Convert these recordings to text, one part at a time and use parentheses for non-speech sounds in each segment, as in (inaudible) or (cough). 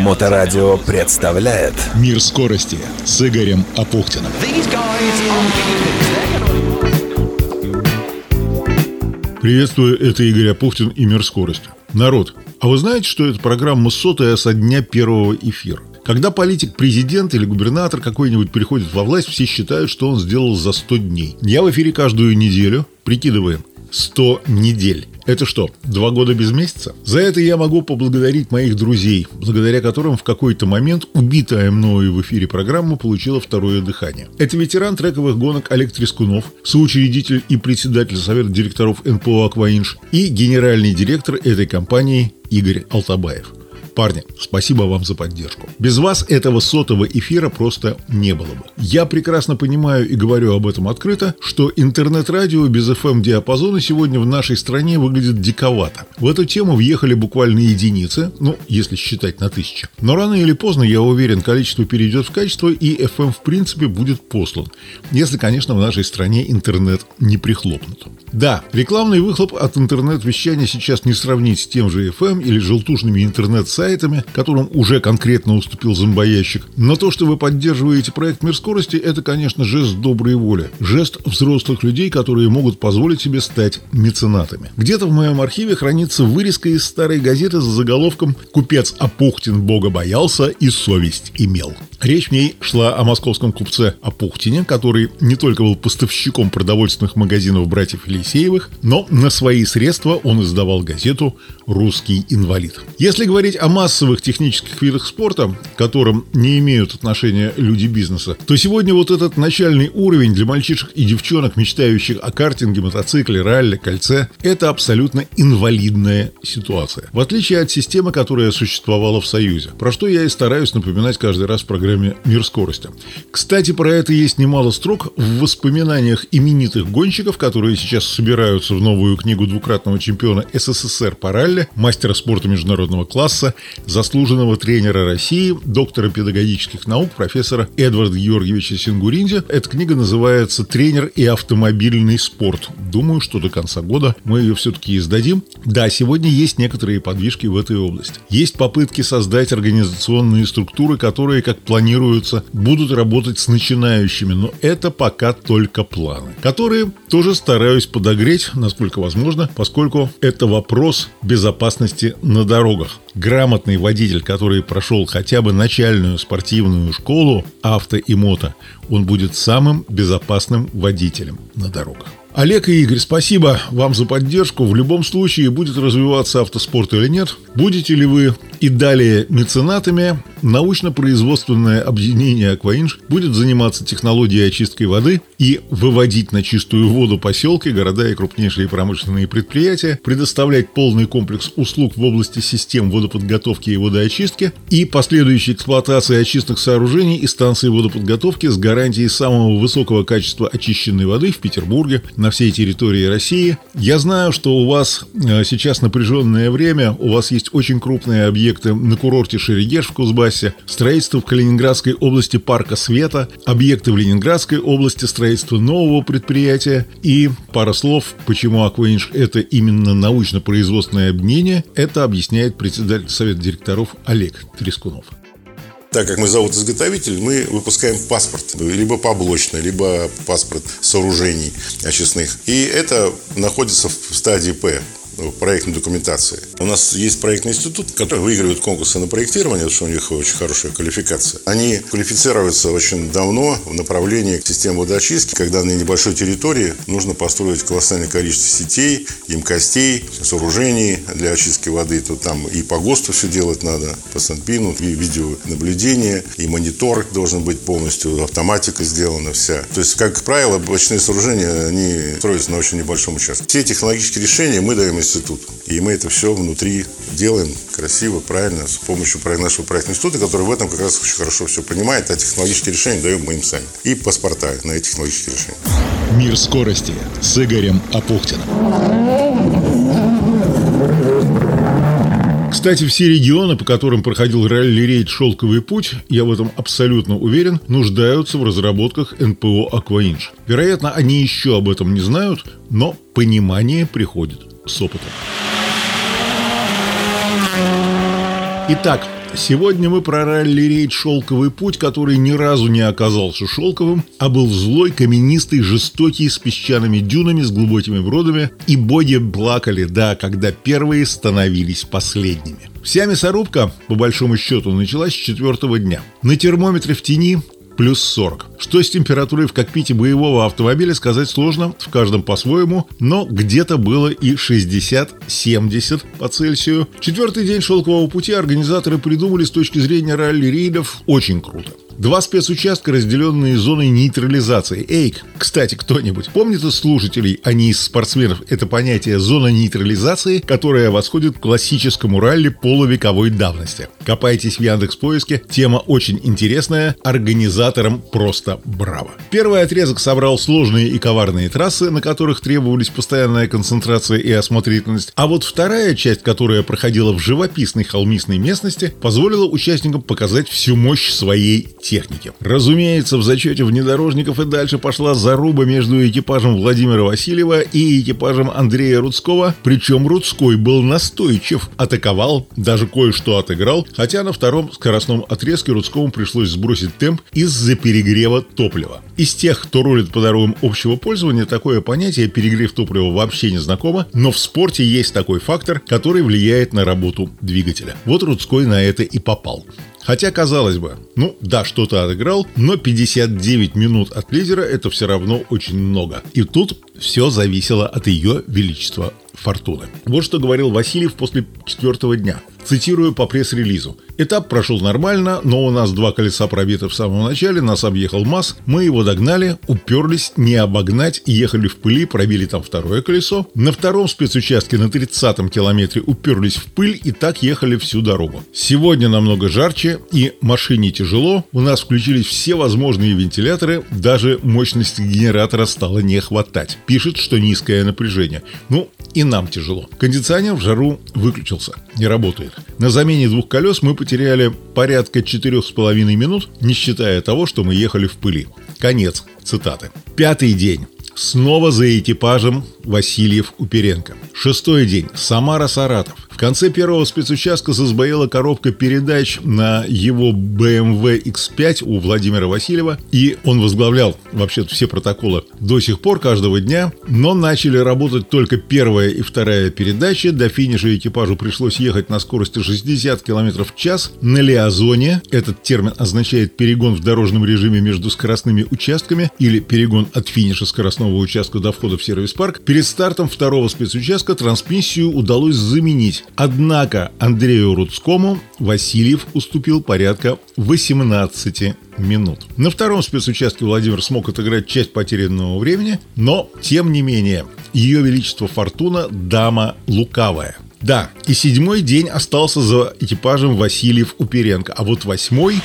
Моторадио представляет Мир скорости с Игорем Апухтиным. Приветствую, это Игорь Апухтин и Мир скорости. Народ, а вы знаете, что это программа сотая со дня первого эфира? Когда политик, президент или губернатор какой-нибудь приходит во власть, все считают, что он сделал за 100 дней. Я в эфире каждую неделю. Прикидываем. 100 недель. Это что, два года без месяца? За это я могу поблагодарить моих друзей, благодаря которым в какой-то момент убитая мною в эфире программа получила второе дыхание. Это ветеран трековых гонок Олег Трескунов, соучредитель и председатель Совета директоров НПО «Акваинж» и генеральный директор этой компании Игорь Алтабаев. Парни, спасибо вам за поддержку. Без вас этого сотого эфира просто не было бы. Я прекрасно понимаю и говорю об этом открыто, что интернет-радио без FM-диапазона сегодня в нашей стране выглядит диковато. В эту тему въехали буквально единицы, ну, если считать на тысячи. Но рано или поздно, я уверен, количество перейдет в качество и FM в принципе будет послан. Если, конечно, в нашей стране интернет не прихлопнут. Да, рекламный выхлоп от интернет-вещания сейчас не сравнить с тем же FM или желтушными интернет-сайтами, сайтами, которым уже конкретно уступил зомбоящик. Но то, что вы поддерживаете проект «Мир скорости», это, конечно, жест доброй воли. Жест взрослых людей, которые могут позволить себе стать меценатами. Где-то в моем архиве хранится вырезка из старой газеты с заголовком «Купец Апухтин Бога боялся и совесть имел». Речь в ней шла о московском купце Апухтине, который не только был поставщиком продовольственных магазинов братьев Елисеевых, но на свои средства он издавал газету «Русский инвалид». Если говорить о массовых технических видах спорта, к которым не имеют отношения люди бизнеса, то сегодня вот этот начальный уровень для мальчишек и девчонок, мечтающих о картинге, мотоцикле, ралли, кольце, это абсолютно инвалидная ситуация. В отличие от системы, которая существовала в Союзе, про что я и стараюсь напоминать каждый раз в программе «Мир скорости». Кстати, про это есть немало строк в воспоминаниях именитых гонщиков, которые сейчас собираются в новую книгу двукратного чемпиона СССР по ралли, мастера спорта международного класса, заслуженного тренера России, доктора педагогических наук, профессора Эдварда Георгиевича Сингуринди. Эта книга называется «Тренер и автомобильный спорт». Думаю, что до конца года мы ее все-таки издадим. Да, сегодня есть некоторые подвижки в этой области. Есть попытки создать организационные структуры, которые, как планируется, будут работать с начинающими, но это пока только планы, которые тоже стараюсь подогреть, насколько возможно, поскольку это вопрос безопасности на дорогах. Грамотный водитель, который прошел хотя бы начальную спортивную школу авто и мото, он будет самым безопасным водителем на дорогах. Олег и Игорь, спасибо вам за поддержку. В любом случае, будет развиваться автоспорт или нет, будете ли вы и далее меценатами, научно-производственное объединение «Акваинж» будет заниматься технологией очистки воды и выводить на чистую воду поселки, города и крупнейшие промышленные предприятия, предоставлять полный комплекс услуг в области систем водоподготовки и водоочистки и последующей эксплуатации очистных сооружений и станций водоподготовки с гарантией самого высокого качества очищенной воды в Петербурге, на всей территории России. Я знаю, что у вас э, сейчас напряженное время, у вас есть очень крупные объекты на курорте Шерегеш в Кузбассе, строительство в Калининградской области парка Света, объекты в Ленинградской области, строительство нового предприятия. И пара слов, почему Аквенш это именно научно-производственное объединение, это объясняет председатель Совета директоров Олег Трескунов. Так как мы завод-изготовитель, мы выпускаем паспорт, либо поблочный, либо паспорт сооружений очистных. И это находится в стадии П проектной документации. У нас есть проектный институт, который выигрывает конкурсы на проектирование, потому что у них очень хорошая квалификация. Они квалифицируются очень давно в направлении системы водоочистки, когда на небольшой территории нужно построить колоссальное количество сетей, емкостей, сооружений для очистки воды. То там и по ГОСТу все делать надо, по Санпину, и видеонаблюдение, и монитор должен быть полностью, автоматика сделана вся. То есть, как правило, бочные сооружения, они строятся на очень небольшом участке. Все технологические решения мы даем институт. И мы это все внутри делаем красиво, правильно, с помощью нашего проектного института, который в этом как раз очень хорошо все понимает, а технологические решения даем мы им сами. И паспорта на эти технологические решения. Мир скорости с Игорем Апухтиным. Кстати, все регионы, по которым проходил ралли-рейд «Шелковый путь», я в этом абсолютно уверен, нуждаются в разработках НПО «Акваинж». Вероятно, они еще об этом не знают, но понимание приходит с опытом. Итак, Сегодня мы прорали рейд «Шелковый путь», который ни разу не оказался шелковым, а был злой, каменистый, жестокий, с песчаными дюнами, с глубокими бродами, и боги плакали, да, когда первые становились последними. Вся мясорубка, по большому счету, началась с четвертого дня. На термометре в тени плюс 40. Что с температурой в кокпите боевого автомобиля сказать сложно, в каждом по-своему, но где-то было и 60-70 по Цельсию. Четвертый день шелкового пути организаторы придумали с точки зрения ралли-рейдов очень круто. Два спецучастка, разделенные зоной нейтрализации. Эйк, кстати, кто-нибудь помнит из слушателей, а не из спортсменов, это понятие зона нейтрализации, которое восходит к классическому ралли полувековой давности. Копайтесь в Яндекс поиске, тема очень интересная, организаторам просто браво. Первый отрезок собрал сложные и коварные трассы, на которых требовались постоянная концентрация и осмотрительность, а вот вторая часть, которая проходила в живописной холмистной местности, позволила участникам показать всю мощь своей техники. Разумеется, в зачете внедорожников и дальше пошла заруба между экипажем Владимира Васильева и экипажем Андрея Рудского, причем Рудской был настойчив, атаковал, даже кое-что отыграл, хотя на втором скоростном отрезке Рудскому пришлось сбросить темп из-за перегрева топлива. Из тех, кто рулит по дорогам общего пользования, такое понятие перегрев топлива вообще не знакомо, но в спорте есть такой фактор, который влияет на работу двигателя. Вот Рудской на это и попал. Хотя, казалось бы, ну да, что-то отыграл, но 59 минут от лидера это все равно очень много. И тут все зависело от ее величества фортуны. Вот что говорил Васильев после четвертого дня. Цитирую по пресс-релизу. Этап прошел нормально, но у нас два колеса пробиты в самом начале, нас объехал МАЗ, мы его догнали, уперлись, не обогнать, ехали в пыли, пробили там второе колесо. На втором спецучастке на 30-м километре уперлись в пыль и так ехали всю дорогу. Сегодня намного жарче и машине тяжело, у нас включились все возможные вентиляторы, даже мощности генератора стало не хватать. Пишет, что низкое напряжение. Ну, и нам тяжело. Кондиционер в жару выключился, не работает. На замене двух колес мы потеряли порядка четырех с половиной минут, не считая того, что мы ехали в пыли. Конец цитаты. Пятый день. Снова за экипажем Васильев-Уперенко. Шестой день. Самара-Саратов. В конце первого спецучастка созбоела коробка передач на его BMW X5 у Владимира Васильева, и он возглавлял вообще-то все протоколы до сих пор каждого дня, но начали работать только первая и вторая передачи. До финиша экипажу пришлось ехать на скорости 60 км в час на лиазоне. Этот термин означает перегон в дорожном режиме между скоростными участками или перегон от финиша скоростного участка до входа в сервис-парк. Перед стартом второго спецучастка трансмиссию удалось заменить Однако Андрею Рудскому Васильев уступил порядка 18 минут. На втором спецучастке Владимир смог отыграть часть потерянного времени, но, тем не менее, ее величество Фортуна – дама лукавая. Да, и седьмой день остался за экипажем Васильев-Уперенко, а вот восьмой...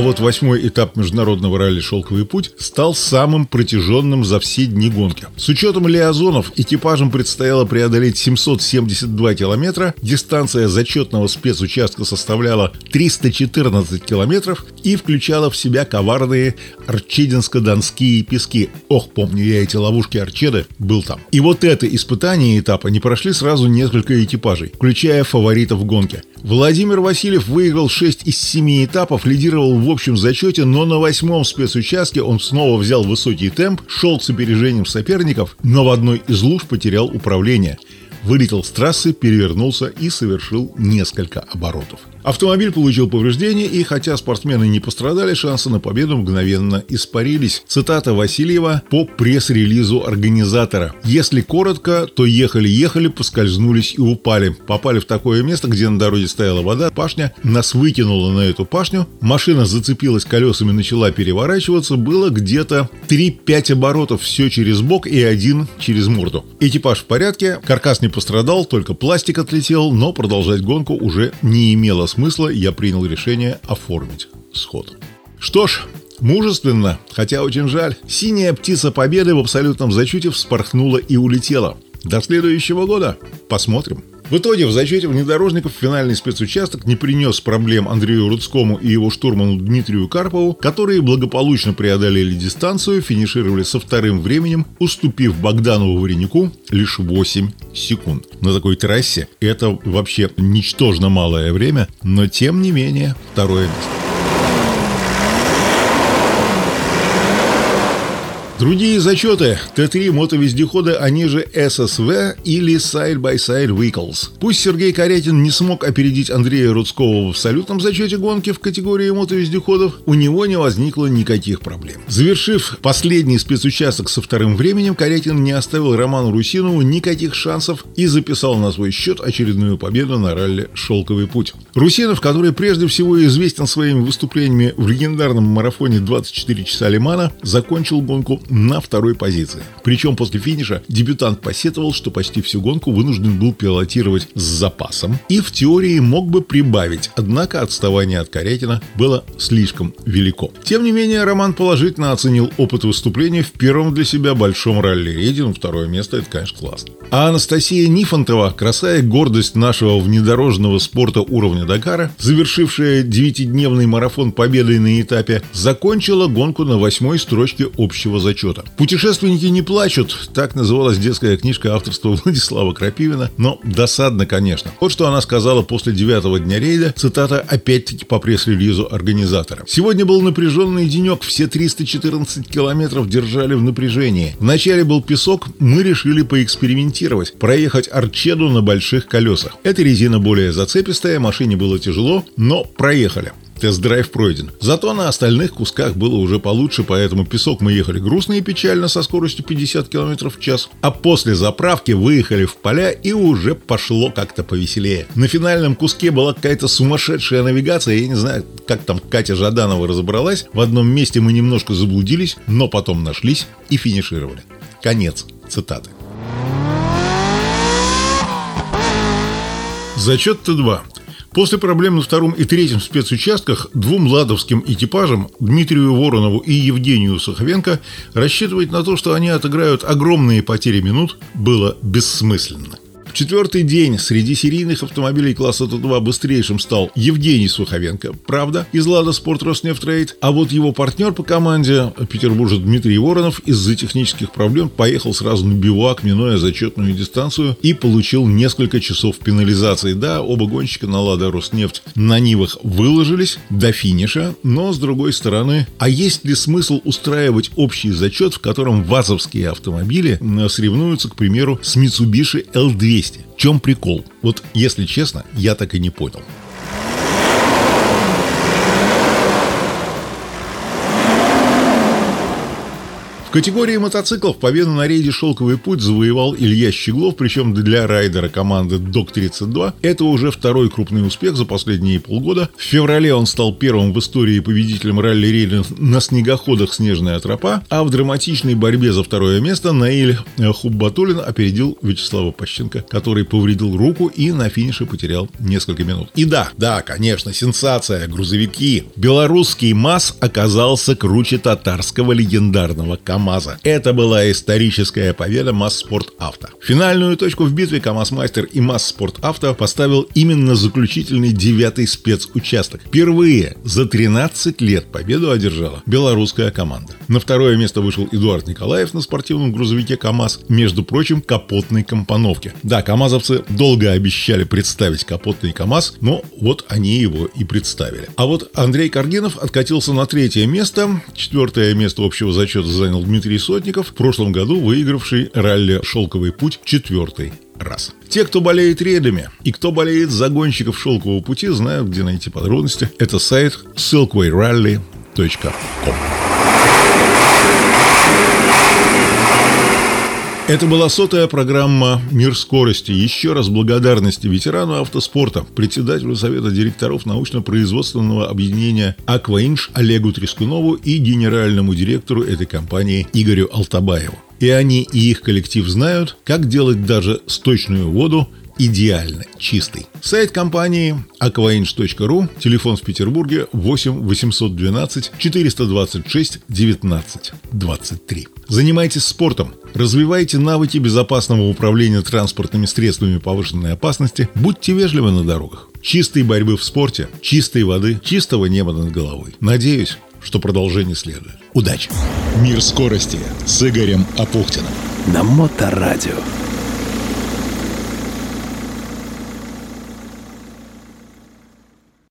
А вот восьмой этап международного ралли «Шелковый путь» стал самым протяженным за все дни гонки. С учетом лиазонов экипажам предстояло преодолеть 772 километра, дистанция зачетного спецучастка составляла 314 километров и включала в себя коварные Арчединско-Донские пески. Ох, помню я эти ловушки Арчеды, был там. И вот это испытание этапа не прошли сразу несколько экипажей, включая фаворитов гонки. Владимир Васильев выиграл 6 из 7 этапов, лидировал в общем зачете, но на восьмом спецучастке он снова взял высокий темп, шел с опережением соперников, но в одной из луж потерял управление. Вылетел с трассы, перевернулся и совершил несколько оборотов. Автомобиль получил повреждения, и хотя спортсмены не пострадали, шансы на победу мгновенно испарились. Цитата Васильева по пресс-релизу организатора. «Если коротко, то ехали-ехали, поскользнулись и упали. Попали в такое место, где на дороге стояла вода, пашня, нас выкинуло на эту пашню, машина зацепилась колесами, начала переворачиваться, было где-то 3-5 оборотов, все через бок и один через морду. Экипаж в порядке, каркас не пострадал, только пластик отлетел, но продолжать гонку уже не имело смысла, я принял решение оформить сход. Что ж, мужественно, хотя очень жаль, синяя птица победы в абсолютном зачете вспорхнула и улетела. До следующего года. Посмотрим. В итоге в зачете внедорожников финальный спецучасток не принес проблем Андрею Рудскому и его штурману Дмитрию Карпову, которые благополучно преодолели дистанцию, финишировали со вторым временем, уступив Богдану Вавренюку лишь 8 секунд. На такой трассе это вообще ничтожно малое время, но тем не менее второе место. Другие зачеты Т-3 мотовездеходы, они же ССВ или Side-by-Side Vehicles. Пусть Сергей Каретин не смог опередить Андрея Рудского в абсолютном зачете гонки в категории мотовездеходов, у него не возникло никаких проблем. Завершив последний спецучасток со вторым временем, Каретин не оставил Роману Русинову никаких шансов и записал на свой счет очередную победу на ралли «Шелковый путь». Русинов, который прежде всего известен своими выступлениями в легендарном марафоне «24 часа Лимана», закончил гонку на второй позиции. Причем после финиша дебютант посетовал, что почти всю гонку вынужден был пилотировать с запасом и в теории мог бы прибавить, однако отставание от Каретина было слишком велико. Тем не менее, Роман положительно оценил опыт выступления в первом для себя большом ралли-рейде, ну второе место это, конечно, классно. А Анастасия Нифонтова, красая гордость нашего внедорожного спорта уровня Дакара, завершившая девятидневный марафон победой на этапе, закончила гонку на восьмой строчке общего зачета зачета. «Путешественники не плачут» — так называлась детская книжка авторства (laughs) Владислава Крапивина, но досадно, конечно. Вот что она сказала после девятого дня рейда, цитата опять-таки по пресс-релизу организатора. «Сегодня был напряженный денек, все 314 километров держали в напряжении. Вначале был песок, мы решили поэкспериментировать, проехать Арчеду на больших колесах. Эта резина более зацепистая, машине было тяжело, но проехали. Тест-драйв пройден. Зато на остальных кусках было уже получше, поэтому песок мы ехали грустно и печально со скоростью 50 км в час. А после заправки выехали в поля и уже пошло как-то повеселее. На финальном куске была какая-то сумасшедшая навигация. Я не знаю, как там Катя Жаданова разобралась. В одном месте мы немножко заблудились, но потом нашлись и финишировали. Конец цитаты. Зачет Т2. После проблем на втором и третьем спецучастках двум ладовским экипажам, Дмитрию Воронову и Евгению Суховенко, рассчитывать на то, что они отыграют огромные потери минут, было бессмысленно. В четвертый день среди серийных автомобилей класса Т2 быстрейшим стал Евгений Суховенко, правда, из «Лада Спорт Роснефтрейд», а вот его партнер по команде, петербуржец Дмитрий Воронов, из-за технических проблем поехал сразу на бивак, минуя зачетную дистанцию и получил несколько часов пенализации. Да, оба гонщика на «Лада Роснефть» на Нивах выложились до финиша, но, с другой стороны, а есть ли смысл устраивать общий зачет, в котором вазовские автомобили соревнуются, к примеру, с Mitsubishi L200? 200. В чем прикол? Вот, если честно, я так и не понял. В категории мотоциклов победу на рейде «Шелковый путь» завоевал Илья Щеглов, причем для райдера команды «Док-32» это уже второй крупный успех за последние полгода. В феврале он стал первым в истории победителем ралли-рейда на снегоходах «Снежная тропа», а в драматичной борьбе за второе место Наиль Хуббатулин опередил Вячеслава Пащенко, который повредил руку и на финише потерял несколько минут. И да, да, конечно, сенсация, грузовики. Белорусский МАЗ оказался круче татарского легендарного КАМАЗа. КАМАЗа. Это была историческая победа МАЗ Спорт Авто. Финальную точку в битве КАМАЗ Мастер и МАЗ Спорт Авто поставил именно заключительный девятый спецучасток. Впервые за 13 лет победу одержала белорусская команда. На второе место вышел Эдуард Николаев на спортивном грузовике КАМАЗ, между прочим, капотной компоновке. Да, КАМАЗовцы долго обещали представить капотный КАМАЗ, но вот они его и представили. А вот Андрей Каргинов откатился на третье место. Четвертое место общего зачета занял Дмитрий Сотников, в прошлом году выигравший ралли «Шелковый путь» четвертый раз. Те, кто болеет рейдами и кто болеет за гонщиков «Шелкового пути», знают, где найти подробности. Это сайт silkway.rally.com. Это была сотая программа «Мир скорости». Еще раз благодарности ветерану автоспорта, председателю Совета директоров научно-производственного объединения «Акваинж» Олегу Трескунову и генеральному директору этой компании Игорю Алтабаеву. И они, и их коллектив знают, как делать даже сточную воду идеально чистый. Сайт компании aquainch.ru, телефон в Петербурге 8 812 426 19 23. Занимайтесь спортом, развивайте навыки безопасного управления транспортными средствами повышенной опасности, будьте вежливы на дорогах. Чистой борьбы в спорте, чистой воды, чистого неба над головой. Надеюсь, что продолжение следует. Удачи! Мир скорости с Игорем Апухтиным. На Моторадио.